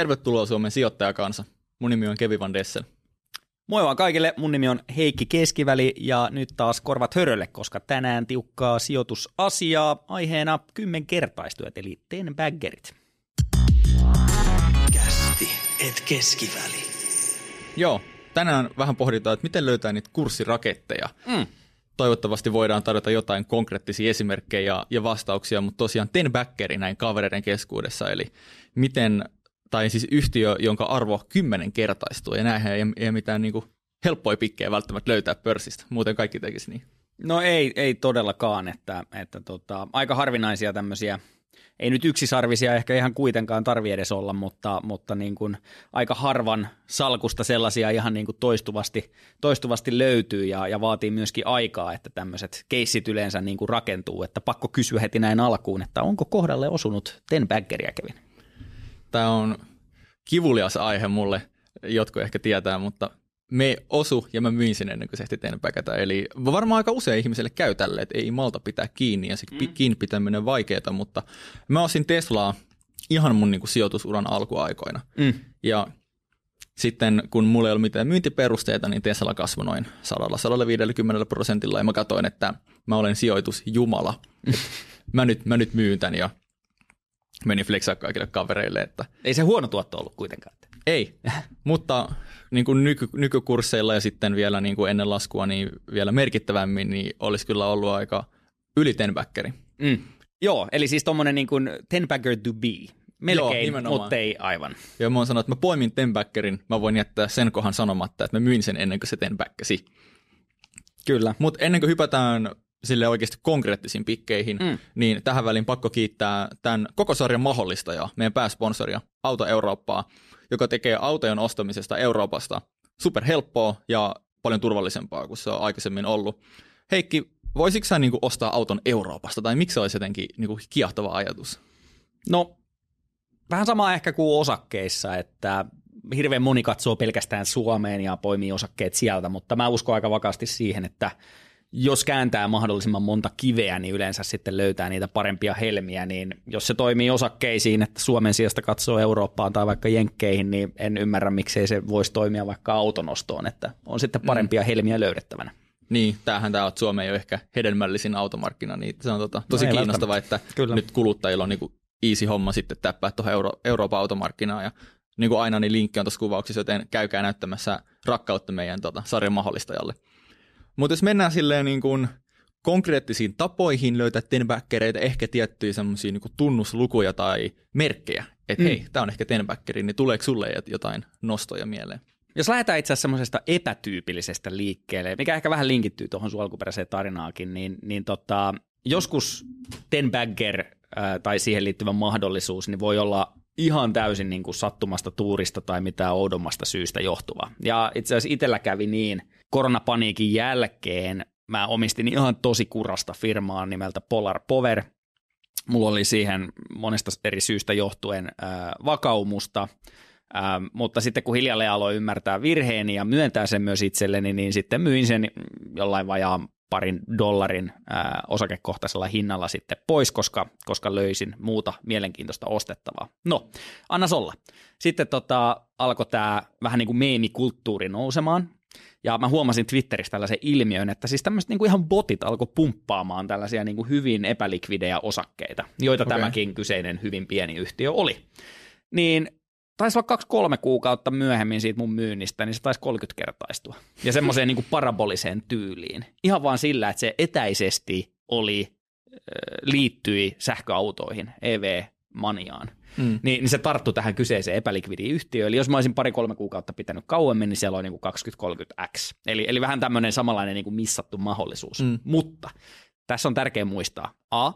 Tervetuloa Suomen sijoittajakansa. Mun nimi on Kevi Van Dessel. Moi vaan kaikille, mun nimi on Heikki Keskiväli ja nyt taas korvat hörölle, koska tänään tiukkaa sijoitusasiaa aiheena kymmenkertaistuet eli ten baggerit. Kästi, et keskiväli. Joo, tänään vähän pohditaan, että miten löytää niitä kurssiraketteja. Mm. Toivottavasti voidaan tarjota jotain konkreettisia esimerkkejä ja, ja vastauksia, mutta tosiaan ten baggeri näin kavereiden keskuudessa, eli miten, tai siis yhtiö, jonka arvo kymmenen kertaistuu, ja näinhän ei, ei mitään niin kuin helppoja pikkejä välttämättä löytää pörssistä, muuten kaikki tekisi niin. No ei, ei todellakaan, että, että tota, aika harvinaisia tämmöisiä, ei nyt yksisarvisia ehkä ihan kuitenkaan tarvi edes olla, mutta, mutta niin kuin aika harvan salkusta sellaisia ihan niin kuin toistuvasti, toistuvasti löytyy ja, ja vaatii myöskin aikaa, että tämmöiset keissit yleensä niin kuin rakentuu, että pakko kysyä heti näin alkuun, että onko kohdalle osunut ten baggeria Kevin? Tämä on kivulias aihe mulle, jotkut ehkä tietää, mutta me osu ja mä myin sen ennen kuin se ehti päkätä. Eli varmaan aika usein ihmiselle käy tälle, että ei malta pitää kiinni ja se mm. kiinni pitäminen on vaikeaa, mutta mä osin Teslaa ihan mun niin kuin, sijoitusuran alkuaikoina. Mm. Ja sitten kun mulla ei ollut mitään myyntiperusteita, niin Tesla kasvoi noin 100-150 prosentilla ja mä katsoin, että mä olen sijoitusjumala. mä, nyt, mä nyt myyn tämän ja menin flexaa kaikille kavereille. Että... Ei se huono tuotto ollut kuitenkaan. Ei, mutta niin kuin nyky, nykykursseilla ja sitten vielä niin kuin ennen laskua niin vielä merkittävämmin, niin olisi kyllä ollut aika yli tenbackeri. Mm. Joo, eli siis tuommoinen niin kuin tenbacker to be. Melkein, Joo, mutta ei aivan. Joo, mä oon sanonut, että mä poimin tenbackerin, mä voin jättää sen kohan sanomatta, että mä myin sen ennen kuin se tenbackäsi. Kyllä. Mutta ennen kuin hypätään sille oikeasti konkreettisiin pikkeihin, mm. niin tähän väliin pakko kiittää tämän koko sarjan mahdollistajaa, meidän pääsponsoria, Auto Eurooppaa, joka tekee autojen ostamisesta Euroopasta superhelppoa ja paljon turvallisempaa kuin se on aikaisemmin ollut. Heikki, voisitko sä niin kuin ostaa auton Euroopasta, tai miksi se olisi jotenkin niin kuin kiehtova ajatus? No, vähän sama ehkä kuin osakkeissa, että hirveän moni katsoo pelkästään Suomeen ja poimii osakkeet sieltä, mutta mä uskon aika vakaasti siihen, että jos kääntää mahdollisimman monta kiveä, niin yleensä sitten löytää niitä parempia helmiä, niin jos se toimii osakkeisiin, että Suomen sijasta katsoo Eurooppaan tai vaikka Jenkkeihin, niin en ymmärrä, miksei se voisi toimia vaikka autonostoon, että on sitten parempia mm. helmiä löydettävänä. Niin, tämähän tämä on Suomen jo ehkä hedelmällisin automarkkina, niin se on tota, tosi no kiinnostavaa, että Kyllä. nyt kuluttajilla on niinku easy homma sitten täppää tuohon Euro- Euroopan automarkkinaan ja niin kuin aina, niin linkki on tuossa kuvauksessa, joten käykää näyttämässä rakkautta meidän tota, sarjan mahdollistajalle. Mutta jos mennään silleen niin kuin konkreettisiin tapoihin löytää tenbackereita, ehkä tiettyjä semmoisia niin tunnuslukuja tai merkkejä, että mm. hei, tämä on ehkä tenbackeri, niin tuleeko sulle jotain nostoja mieleen? Jos lähdetään itse asiassa semmoisesta epätyypillisestä liikkeelle, mikä ehkä vähän linkittyy tuohon sun alkuperäiseen tarinaakin, niin, niin tota, joskus tenbagger äh, tai siihen liittyvä mahdollisuus niin voi olla ihan täysin niin kuin sattumasta tuurista tai mitään oudommasta syystä johtuva. Ja itse asiassa itsellä kävi niin – koronapaniikin jälkeen mä omistin ihan tosi kurasta firmaa nimeltä Polar Power. Mulla oli siihen monesta eri syystä johtuen äh, vakaumusta, äh, mutta sitten kun hiljalleen aloin ymmärtää virheeni ja myöntää sen myös itselleni, niin sitten myin sen jollain vajaan parin dollarin ää, osakekohtaisella hinnalla sitten pois, koska, koska löysin muuta mielenkiintoista ostettavaa. No, anna olla. Sitten tota, alkoi tämä vähän niin kuin meemikulttuuri nousemaan, ja mä huomasin Twitterissä tällaisen ilmiön, että siis tämmöiset niinku ihan botit alkoi pumppaamaan tällaisia niinku hyvin epälikvidejä osakkeita, joita okay. tämäkin kyseinen hyvin pieni yhtiö oli. Niin taisi olla kaksi-kolme kuukautta myöhemmin siitä mun myynnistä, niin se taisi 30 kertaistua. Ja semmoiseen niinku paraboliseen tyyliin. Ihan vaan sillä, että se etäisesti oli, liittyi sähköautoihin, EV-maniaan. Mm. Niin, niin se tarttu tähän kyseiseen epälikvidiin yhtiöön. Eli jos mä olisin pari-kolme kuukautta pitänyt kauemmin, niin siellä on niin 20-30x. Eli, eli vähän tämmöinen samanlainen niin kuin missattu mahdollisuus. Mm. Mutta tässä on tärkeää muistaa. A,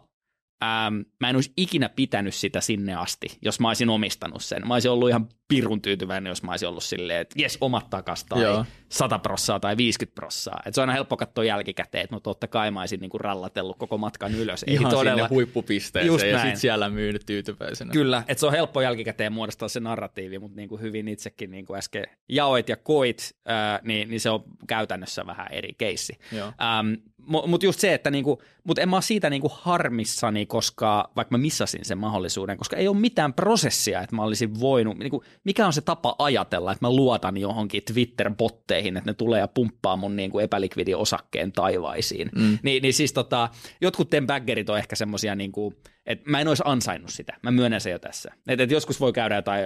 Ähm, mä en olisi ikinä pitänyt sitä sinne asti, jos mä olisin omistanut sen. Mä olisin ollut ihan pirun tyytyväinen, jos mä olisin ollut silleen, että jes, omat takas tai Joo. 100 prossaa tai 50 prossaa. Et se on aina helppo katsoa jälkikäteen, että no totta kai mä olisin niinku rallatellut koko matkan ylös. Ihan Ei todella... sinne huippupisteeseen Just ja sitten siellä myynyt tyytyväisenä. Kyllä, että se on helppo jälkikäteen muodostaa se narratiivi, mutta niin kuin hyvin itsekin niin kuin äsken jaoit ja koit, ää, niin, niin se on käytännössä vähän eri keissi. Ähm, mutta just se, että niinku, mut en mä ole siitä niinku harmissani, koska vaikka mä missasin sen mahdollisuuden, koska ei ole mitään prosessia, että mä olisin voinut, niinku, mikä on se tapa ajatella, että mä luotan johonkin Twitter-botteihin, että ne tulee ja pumppaa mun niin kuin epälikvidiosakkeen taivaisiin. Mm. Ni, niin siis tota, jotkut baggerit on ehkä semmoisia, niin kuin, että mä en olisi ansainnut sitä. Mä myönnän se jo tässä. Et, et joskus voi käydä jotain,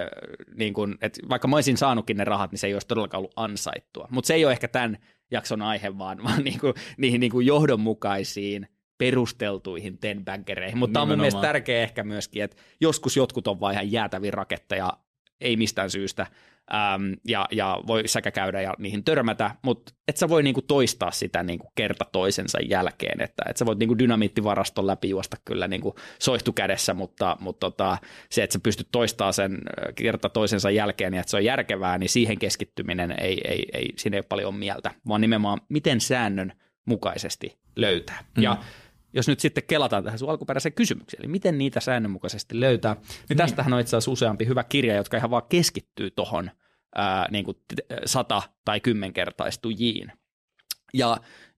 niin kuin, että vaikka mä olisin saanutkin ne rahat, niin se ei olisi todellakaan ollut ansaittua. Mutta se ei ole ehkä tämän jakson aihe, vaan, vaan niin kuin, niihin niin kuin johdonmukaisiin – perusteltuihin tenbaggereihin. Mutta tämä on mun mielestä tärkeä ehkä myöskin, että joskus jotkut on vain ihan jäätäviä raketteja, ei mistään syystä, äm, ja, ja voi säkä käydä ja niihin törmätä, mutta et sä voi niinku toistaa sitä niinku kerta toisensa jälkeen, että et sä voit niinku dynamiittivaraston läpi juosta kyllä niinku soihtu kädessä, mutta, mutta tota, se, että sä pystyt toistamaan sen kerta toisensa jälkeen ja että se on järkevää, niin siihen keskittyminen ei, ei, ei siinä ei ole paljon mieltä, vaan nimenomaan miten säännön mukaisesti löytää. Mm. Ja jos nyt sitten kelataan tähän sun alkuperäiseen kysymykseen, eli miten niitä säännönmukaisesti löytää, niin, niin. tästähän on itse asiassa useampi hyvä kirja, jotka ihan vaan keskittyy tuohon niin kuin sata- tai kymmenkertaistujiin. Ja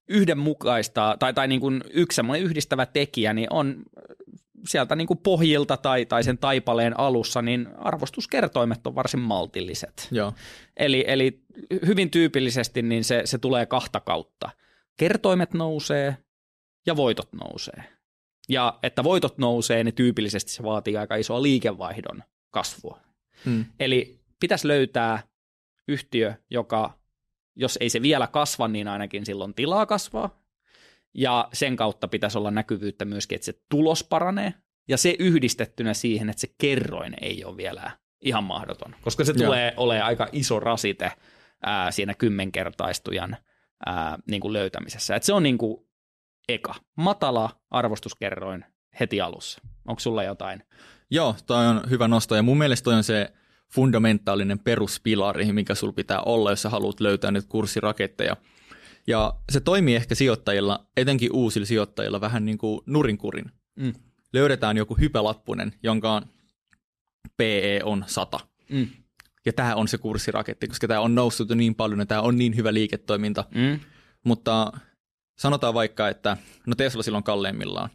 yhdenmukaista, tai, tai niin kuin yksi semmoinen yhdistävä tekijä, niin on sieltä niin kuin pohjilta tai, tai sen taipaleen alussa, niin arvostuskertoimet on varsin maltilliset. Joo. Eli, eli hyvin tyypillisesti niin se, se tulee kahta kautta. Kertoimet nousee ja voitot nousee. Ja että voitot nousee, niin tyypillisesti se vaatii aika isoa liikevaihdon kasvua. Hmm. Eli pitäisi löytää yhtiö, joka, jos ei se vielä kasva, niin ainakin silloin tilaa kasvaa. Ja sen kautta pitäisi olla näkyvyyttä myöskin, että se tulos paranee. Ja se yhdistettynä siihen, että se kerroin ei ole vielä ihan mahdoton, koska se tulee olemaan aika iso rasite ää, siinä kymmenkertaistujan ää, niin kuin löytämisessä. Et se on niin kuin eka. Matala arvostuskerroin heti alussa. Onko sulla jotain? Joo, toi on hyvä nosto ja mun mielestä toi on se fundamentaalinen peruspilari, mikä sulla pitää olla, jos sä haluat löytää nyt kurssiraketteja. Ja se toimii ehkä sijoittajilla, etenkin uusilla sijoittajilla, vähän niin kuin nurinkurin. Mm. Löydetään joku hypelappunen, jonka PE on 100. Mm. Ja tämä on se kurssiraketti, koska tämä on noussut jo niin paljon ja tämä on niin hyvä liiketoiminta. Mm. Mutta sanotaan vaikka, että no Tesla silloin kalleimmillaan.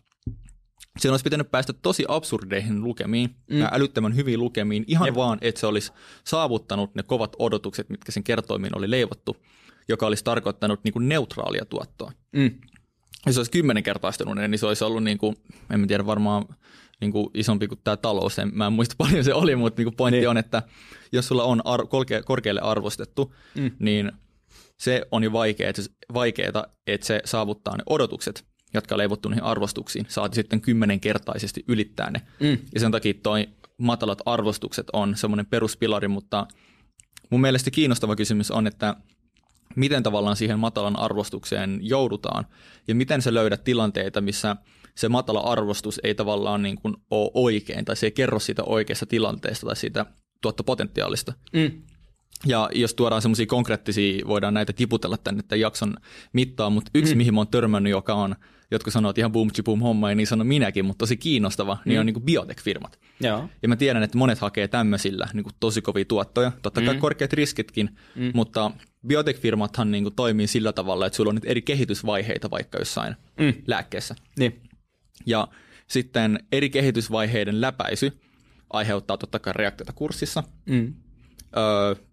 Siinä olisi pitänyt päästä tosi absurdeihin lukemiin, mm. älyttömän hyviin lukemiin, ihan Jep. vaan, että se olisi saavuttanut ne kovat odotukset, mitkä sen kertoimiin oli leivottu, joka olisi tarkoittanut niin kuin neutraalia tuottoa. Mm. Jos se olisi kymmenen kertaistunut, niin se olisi ollut, niin kuin, en tiedä varmaan niin kuin isompi kuin tämä talous, en, mä en muista paljon se oli, mutta niin kuin pointti niin. on, että jos sulla on ar- korkealle arvostettu, mm. niin – se on jo vaikeaa, vaikeaa, että se saavuttaa ne odotukset, jotka on leivottu niihin arvostuksiin, saati sitten kymmenenkertaisesti ylittää ne. Mm. Ja sen takia toi matalat arvostukset on semmoinen peruspilari, mutta mun mielestä kiinnostava kysymys on, että miten tavallaan siihen matalan arvostukseen joudutaan ja miten se löydät tilanteita, missä se matala arvostus ei tavallaan niin kuin ole oikein tai se ei kerro siitä oikeasta tilanteesta tai siitä tuottopotentiaalista. Mm. Ja jos tuodaan semmoisia konkreettisia, voidaan näitä tiputella tänne tämän jakson mittaan, mutta yksi, mm. mihin mä oon törmännyt, joka on, jotka sanoo, että ihan boom boom homma, ja niin sanon minäkin, mutta tosi kiinnostava, mm. niin on niin biotech-firmat. Joo. Ja mä tiedän, että monet hakee tämmöisillä niin tosi kovia tuottoja, totta kai mm. korkeat riskitkin, mm. mutta biotech-firmathan niin toimii sillä tavalla, että sulla on nyt eri kehitysvaiheita vaikka jossain mm. lääkkeessä. Niin. Ja sitten eri kehitysvaiheiden läpäisy aiheuttaa totta kai reaktiota kurssissa, mm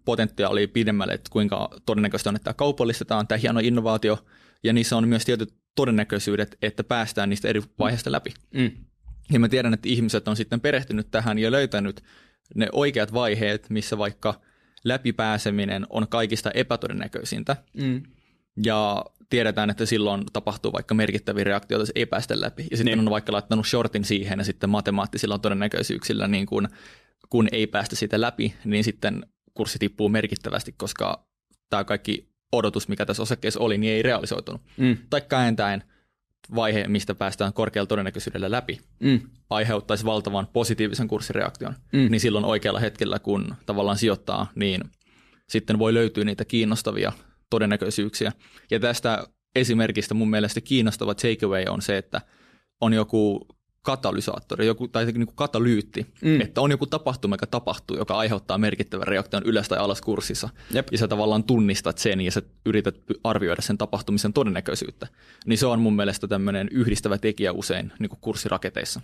potentiaali pidemmälle, että kuinka todennäköistä on, että tämä kaupallistetaan, tämä hieno innovaatio, ja niissä on myös tietyt todennäköisyydet, että päästään niistä eri vaiheista läpi. Mm. Ja mä tiedän, että ihmiset on sitten perehtynyt tähän ja löytänyt ne oikeat vaiheet, missä vaikka läpipääseminen on kaikista epätodennäköisintä. Mm. Ja tiedetään, että silloin tapahtuu vaikka merkittäviä reaktioita, ei päästä läpi. Ja sitten niin. on vaikka laittanut shortin siihen ja sitten matemaattisilla todennäköisyyksillä, niin kun, kun ei päästä siitä läpi, niin sitten kurssi tippuu merkittävästi, koska tämä kaikki odotus, mikä tässä osakkeessa oli, niin ei realisoitunut. Mm. Tai kääntäen vaihe, mistä päästään korkealla todennäköisyydellä läpi, mm. aiheuttaisi valtavan positiivisen kurssireaktion, mm. niin silloin oikealla hetkellä, kun tavallaan sijoittaa, niin sitten voi löytyä niitä kiinnostavia todennäköisyyksiä. Ja tästä esimerkistä mun mielestä kiinnostava takeaway on se, että on joku katalysaattori joku, tai niin kuin katalyytti, mm. että on joku tapahtuma, joka tapahtuu, joka aiheuttaa merkittävän reaktion ylös tai alas kurssissa. Jep. Ja sä tavallaan tunnistat sen ja sä yrität arvioida sen tapahtumisen todennäköisyyttä. Niin se on mun mielestä tämmöinen yhdistävä tekijä usein niin kuin kurssiraketeissa.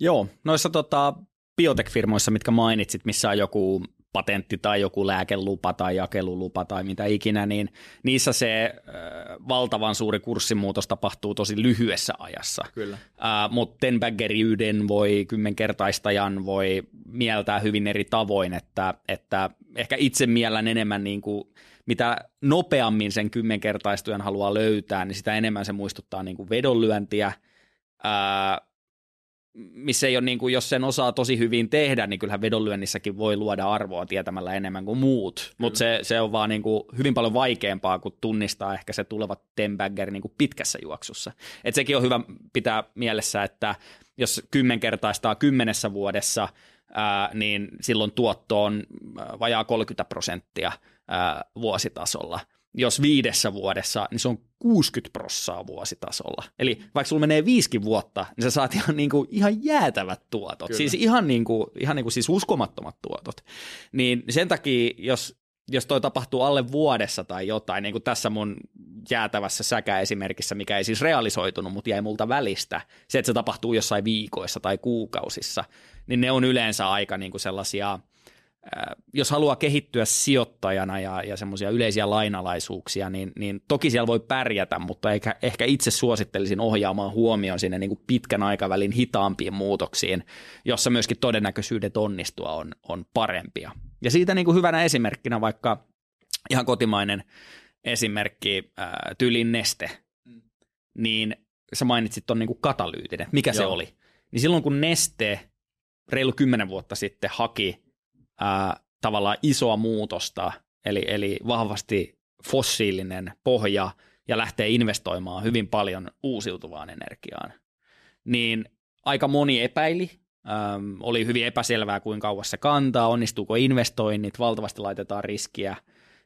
Joo, noissa tota, biotech-firmoissa, mitkä mainitsit, missä on joku patentti tai joku lääkelupa tai jakelulupa tai mitä ikinä, niin niissä se äh, valtavan suuri kurssimuutos tapahtuu tosi lyhyessä ajassa. Kyllä. Äh, mutta tenbaggeriyden voi, kymmenkertaistajan voi mieltää hyvin eri tavoin, että, että ehkä itse miellän enemmän niin kuin, mitä nopeammin sen kymmenkertaistujan haluaa löytää, niin sitä enemmän se muistuttaa niin kuin vedonlyöntiä, äh, missä ei ole, niin kuin, jos sen osaa tosi hyvin tehdä, niin kyllähän vedonlyönnissäkin voi luoda arvoa tietämällä enemmän kuin muut, mutta se, se on vaan niin kuin, hyvin paljon vaikeampaa kuin tunnistaa ehkä se tuleva tenbagger niin pitkässä juoksussa. Et sekin on hyvä pitää mielessä, että jos kymmenkertaistaa kymmenessä vuodessa, ää, niin silloin tuotto on vajaa 30 prosenttia ää, vuositasolla – jos viidessä vuodessa, niin se on 60 prossaa vuositasolla. Eli vaikka sulla menee viisikin vuotta, niin sä saat ihan, niin kuin, ihan jäätävät tuotot. Kyllä. Siis ihan, niin kuin, ihan niin kuin, siis uskomattomat tuotot. Niin sen takia, jos, jos toi tapahtuu alle vuodessa tai jotain, niin kuin tässä mun jäätävässä säkä-esimerkissä, mikä ei siis realisoitunut, mutta jäi multa välistä, se, että se tapahtuu jossain viikoissa tai kuukausissa, niin ne on yleensä aika niin kuin sellaisia – jos haluaa kehittyä sijoittajana ja, ja semmoisia yleisiä lainalaisuuksia, niin, niin toki siellä voi pärjätä, mutta ehkä, ehkä itse suosittelisin ohjaamaan huomioon sinne niin kuin pitkän aikavälin hitaampiin muutoksiin, jossa myöskin todennäköisyydet onnistua on, on parempia. Ja siitä niin kuin hyvänä esimerkkinä vaikka ihan kotimainen esimerkki, ää, tyylin neste, mm. niin sä mainitsit tuon niin katalyytin, että mikä Joo. se oli. Niin silloin kun neste reilu kymmenen vuotta sitten haki ää, tavallaan isoa muutosta, eli, eli vahvasti fossiilinen pohja ja lähtee investoimaan hyvin paljon uusiutuvaan energiaan, niin aika moni epäili, äm, oli hyvin epäselvää, kuinka kauas se kantaa, onnistuuko investoinnit, valtavasti laitetaan riskiä,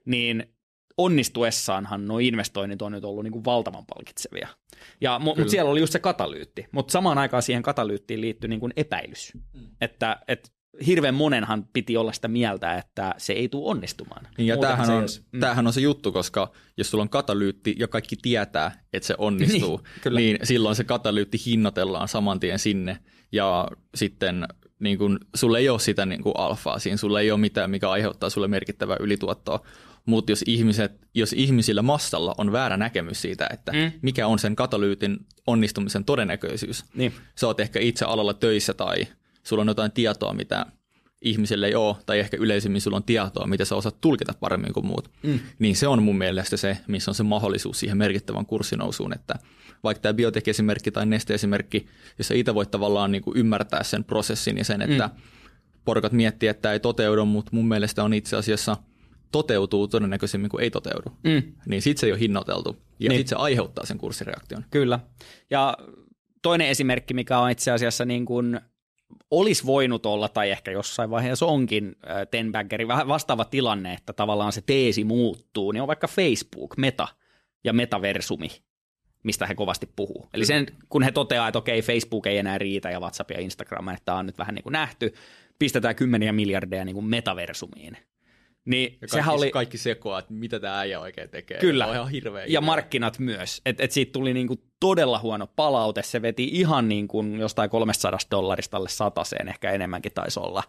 niin onnistuessaanhan nuo investoinnit on nyt ollut niin kuin valtavan palkitsevia. Ja, mutta siellä oli just se katalyytti, mutta samaan aikaan siihen katalyyttiin liittyi niin kuin epäilys, mm. että, että hirveän monenhan piti olla sitä mieltä, että se ei tule onnistumaan. Niin ja tämähän on, mm. tämähän on se juttu, koska jos sulla on katalyytti ja kaikki tietää, että se onnistuu, niin, niin silloin se katalyytti hinnoitellaan saman tien sinne ja sitten niin kun, sulle ei ole sitä niin kun alfaa siinä, sulle ei ole mitään, mikä aiheuttaa sulle merkittävää ylituottoa. Mutta jos, ihmiset, jos ihmisillä massalla on väärä näkemys siitä, että mm. mikä on sen katalyytin onnistumisen todennäköisyys, niin. sä oot ehkä itse alalla töissä tai – sulla on jotain tietoa, mitä ihmiselle ei ole, tai ehkä yleisimmin sulla on tietoa, mitä sä osaat tulkita paremmin kuin muut, mm. niin se on mun mielestä se, missä on se mahdollisuus siihen merkittävän kurssinousuun, että vaikka tämä biotech-esimerkki tai neste-esimerkki, jos sä itse voit tavallaan niin kuin ymmärtää sen prosessin ja sen, että mm. porukat miettii, että tämä ei toteudu, mutta mun mielestä on itse asiassa toteutuu todennäköisemmin kuin ei toteudu, mm. niin sitten se ei ole hinnoiteltu ja niin. sitten se aiheuttaa sen kurssireaktion. Kyllä. Ja toinen esimerkki, mikä on itse asiassa niin kuin olisi voinut olla, tai ehkä jossain vaiheessa onkin äh, Tenbaggerin vähän vastaava tilanne, että tavallaan se teesi muuttuu, niin on vaikka Facebook, Meta ja metaversumi, mistä he kovasti puhuu. Eli sen, kun he toteaa, että okei, Facebook ei enää riitä ja WhatsApp ja Instagram, että tämä on nyt vähän niin kuin nähty, pistetään kymmeniä miljardeja niin kuin metaversumiin. Niin ja kaikki, sehän oli... kaikki sekoaa, että mitä tämä äijä oikein tekee. Kyllä. On ihan hirveä ja markkinat myös. Et, et siitä tuli niinku todella huono palaute. Se veti ihan niin kuin jostain 300 dollarista alle sataseen, ehkä enemmänkin taisi olla.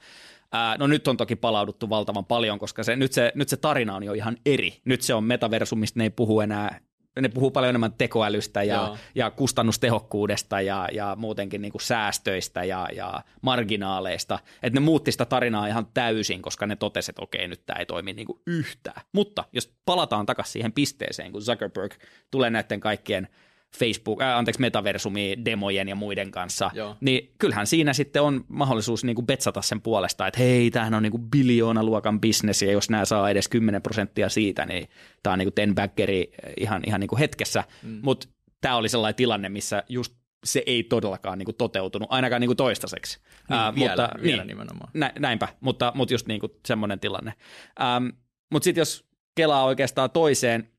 Ää, no nyt on toki palauduttu valtavan paljon, koska se, nyt, se, nyt se tarina on jo ihan eri. Nyt se on metaversum, mistä ne ei puhu enää ne puhuu paljon enemmän tekoälystä ja, ja kustannustehokkuudesta ja, ja muutenkin niin kuin säästöistä ja, ja marginaaleista. Että ne muutti sitä tarinaa ihan täysin, koska ne totesivat, että okei, nyt tämä ei toimi niin kuin yhtään. Mutta jos palataan takaisin siihen pisteeseen, kun Zuckerberg tulee näiden kaikkien – Facebook, äh, anteeksi, metaversumi demojen ja muiden kanssa, Joo. niin kyllähän siinä sitten on mahdollisuus niin kuin betsata sen puolesta, että hei, tämähän on niin kuin biljoona luokan bisnes, ja jos nämä saa edes 10 prosenttia siitä, niin tämä on niin kuin ten backeri ihan, ihan niin kuin hetkessä, mm. mutta tämä oli sellainen tilanne, missä just se ei todellakaan niin kuin toteutunut, ainakaan niin kuin toistaiseksi. Niin, äh, vielä, mutta, vielä niin, nimenomaan. Nä, näinpä, mutta, mutta just niin kuin semmoinen tilanne. Ähm, mutta sitten jos kelaa oikeastaan toiseen,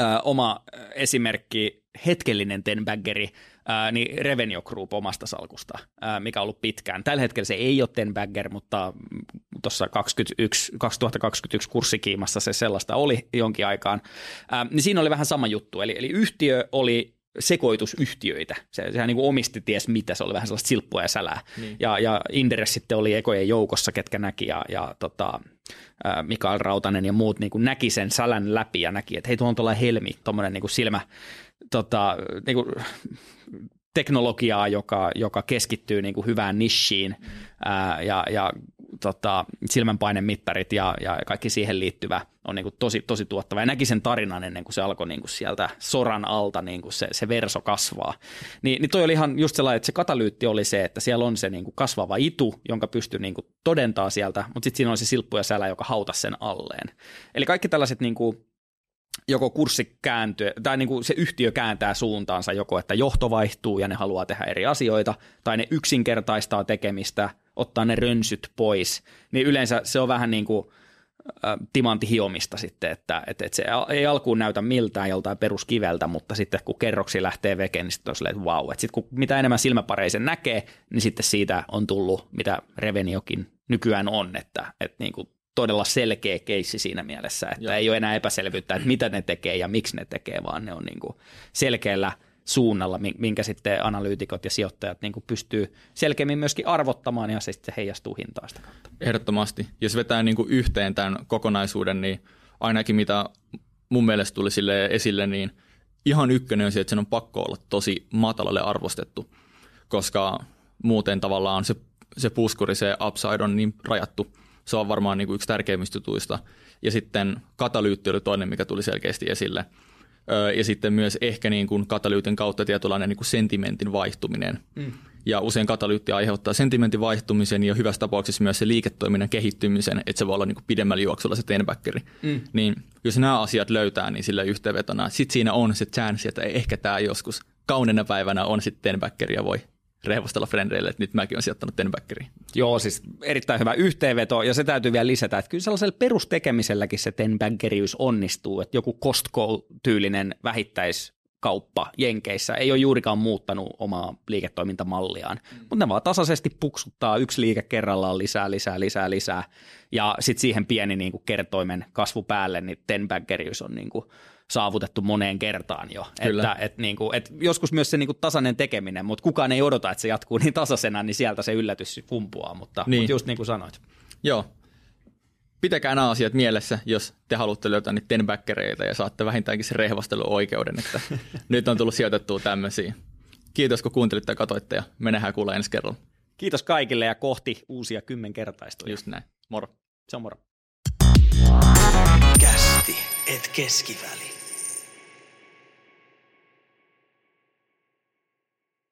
äh, oma esimerkki hetkellinen tenbaggeri, ää, niin Revenue Group omasta salkusta, ää, mikä on ollut pitkään. Tällä hetkellä se ei ole tenbagger, mutta tuossa 2021 kurssikiimassa se sellaista oli jonkin aikaan. Ää, niin siinä oli vähän sama juttu, eli, eli yhtiö oli sekoitusyhtiöitä. Se, sehän niin kuin omisti ties mitä, se oli vähän sellaista silppua ja sälää. Niin. Ja, ja Inderes sitten oli ekojen joukossa, ketkä näki, ja, ja tota, Mikael Rautanen ja muut niin kuin näki sen sälän läpi ja näki, että hei, tuo on tuolla helmi, tuommoinen niin silmä, tota, niin kuin, teknologiaa, joka, joka keskittyy niin kuin hyvään nishiin ää, ja, ja tota, silmänpainemittarit ja, ja kaikki siihen liittyvä on niin kuin tosi, tosi tuottava. Ja näki sen tarinan ennen kuin se alkoi niin kuin sieltä soran alta niin kuin se, se verso kasvaa. Ni, niin toi oli ihan just sellainen, että se katalyytti oli se, että siellä on se niin kuin kasvava itu, jonka pystyy niin kuin todentaa sieltä, mutta sitten siinä on se silppu ja sälä, joka hautasi sen alleen. Eli kaikki tällaiset niin kuin joko kurssi kääntyy, tai niin kuin se yhtiö kääntää suuntaansa joko, että johto vaihtuu ja ne haluaa tehdä eri asioita, tai ne yksinkertaistaa tekemistä, ottaa ne rönsyt pois, niin yleensä se on vähän niin kuin timanttihiomista sitten, että, että, että se ei alkuun näytä miltään joltain peruskiveltä, mutta sitten kun kerroksi lähtee vekeen, niin sitten on silleen, että vau, että sitten kun mitä enemmän silmäpareisen näkee, niin sitten siitä on tullut, mitä Reveniokin nykyään on, että, että niin kuin todella selkeä keissi siinä mielessä, että Joo. ei ole enää epäselvyyttä, että mitä ne tekee ja miksi ne tekee, vaan ne on niin kuin selkeällä suunnalla, minkä sitten analyytikot ja sijoittajat niin kuin pystyy selkeämmin myöskin arvottamaan ja se sitten heijastuu hintaan sitä kautta. Ehdottomasti. Jos vetää niin kuin yhteen tämän kokonaisuuden, niin ainakin mitä mun mielestä tuli sille esille, niin ihan ykkönen on se, että sen on pakko olla tosi matalalle arvostettu, koska muuten tavallaan se, se puskuri, se upside on niin rajattu – se on varmaan niin kuin yksi tärkeimmistä jutuista. Ja sitten katalyytti oli toinen, mikä tuli selkeästi esille. Ja sitten myös ehkä niin kuin katalyytin kautta tietynlainen niin kuin sentimentin vaihtuminen. Mm. Ja usein katalyytti aiheuttaa sentimentin vaihtumisen ja hyvässä tapauksessa myös se liiketoiminnan kehittymisen, että se voi olla niin kuin pidemmällä juoksulla se tenbackeri. Mm. Niin jos nämä asiat löytää, niin sillä yhteenvetona, sitten siinä on se chance, että ehkä tämä joskus kaunena päivänä on sitten ja voi rehvostella frendeille, että nyt mäkin olen sijoittanut tenbackeriin. Joo, siis erittäin hyvä yhteenveto, ja se täytyy vielä lisätä, että kyllä sellaisella perustekemiselläkin se tenbackeriys onnistuu, että joku Costco-tyylinen vähittäis kauppa Jenkeissä ei ole juurikaan muuttanut omaa liiketoimintamalliaan, mm. mutta ne vaan tasaisesti puksuttaa yksi liike kerrallaan lisää, lisää, lisää, lisää, ja sitten siihen pieni niin kuin kertoimen kasvu päälle, niin tenbaggeriys on niin kuin saavutettu moneen kertaan jo. Kyllä. Että, et, niin kuin, et joskus myös se niin kuin tasainen tekeminen, mutta kukaan ei odota, että se jatkuu niin tasaisena, niin sieltä se yllätys kumpuaa, mutta, niin. mutta just niin kuin sanoit. Joo. Pitäkää nämä asiat mielessä, jos te haluatte löytää niitä tenbackereita ja saatte vähintäänkin se oikeuden, että nyt on tullut sijoitettua tämmöisiä. Kiitos kun kuuntelitte ja katsoitte ja me nähdään kuulla ensi kerralla. Kiitos kaikille ja kohti uusia kymmenkertaistuja. Just näin. Moro. Se on moro. Kästi, et keskiväli.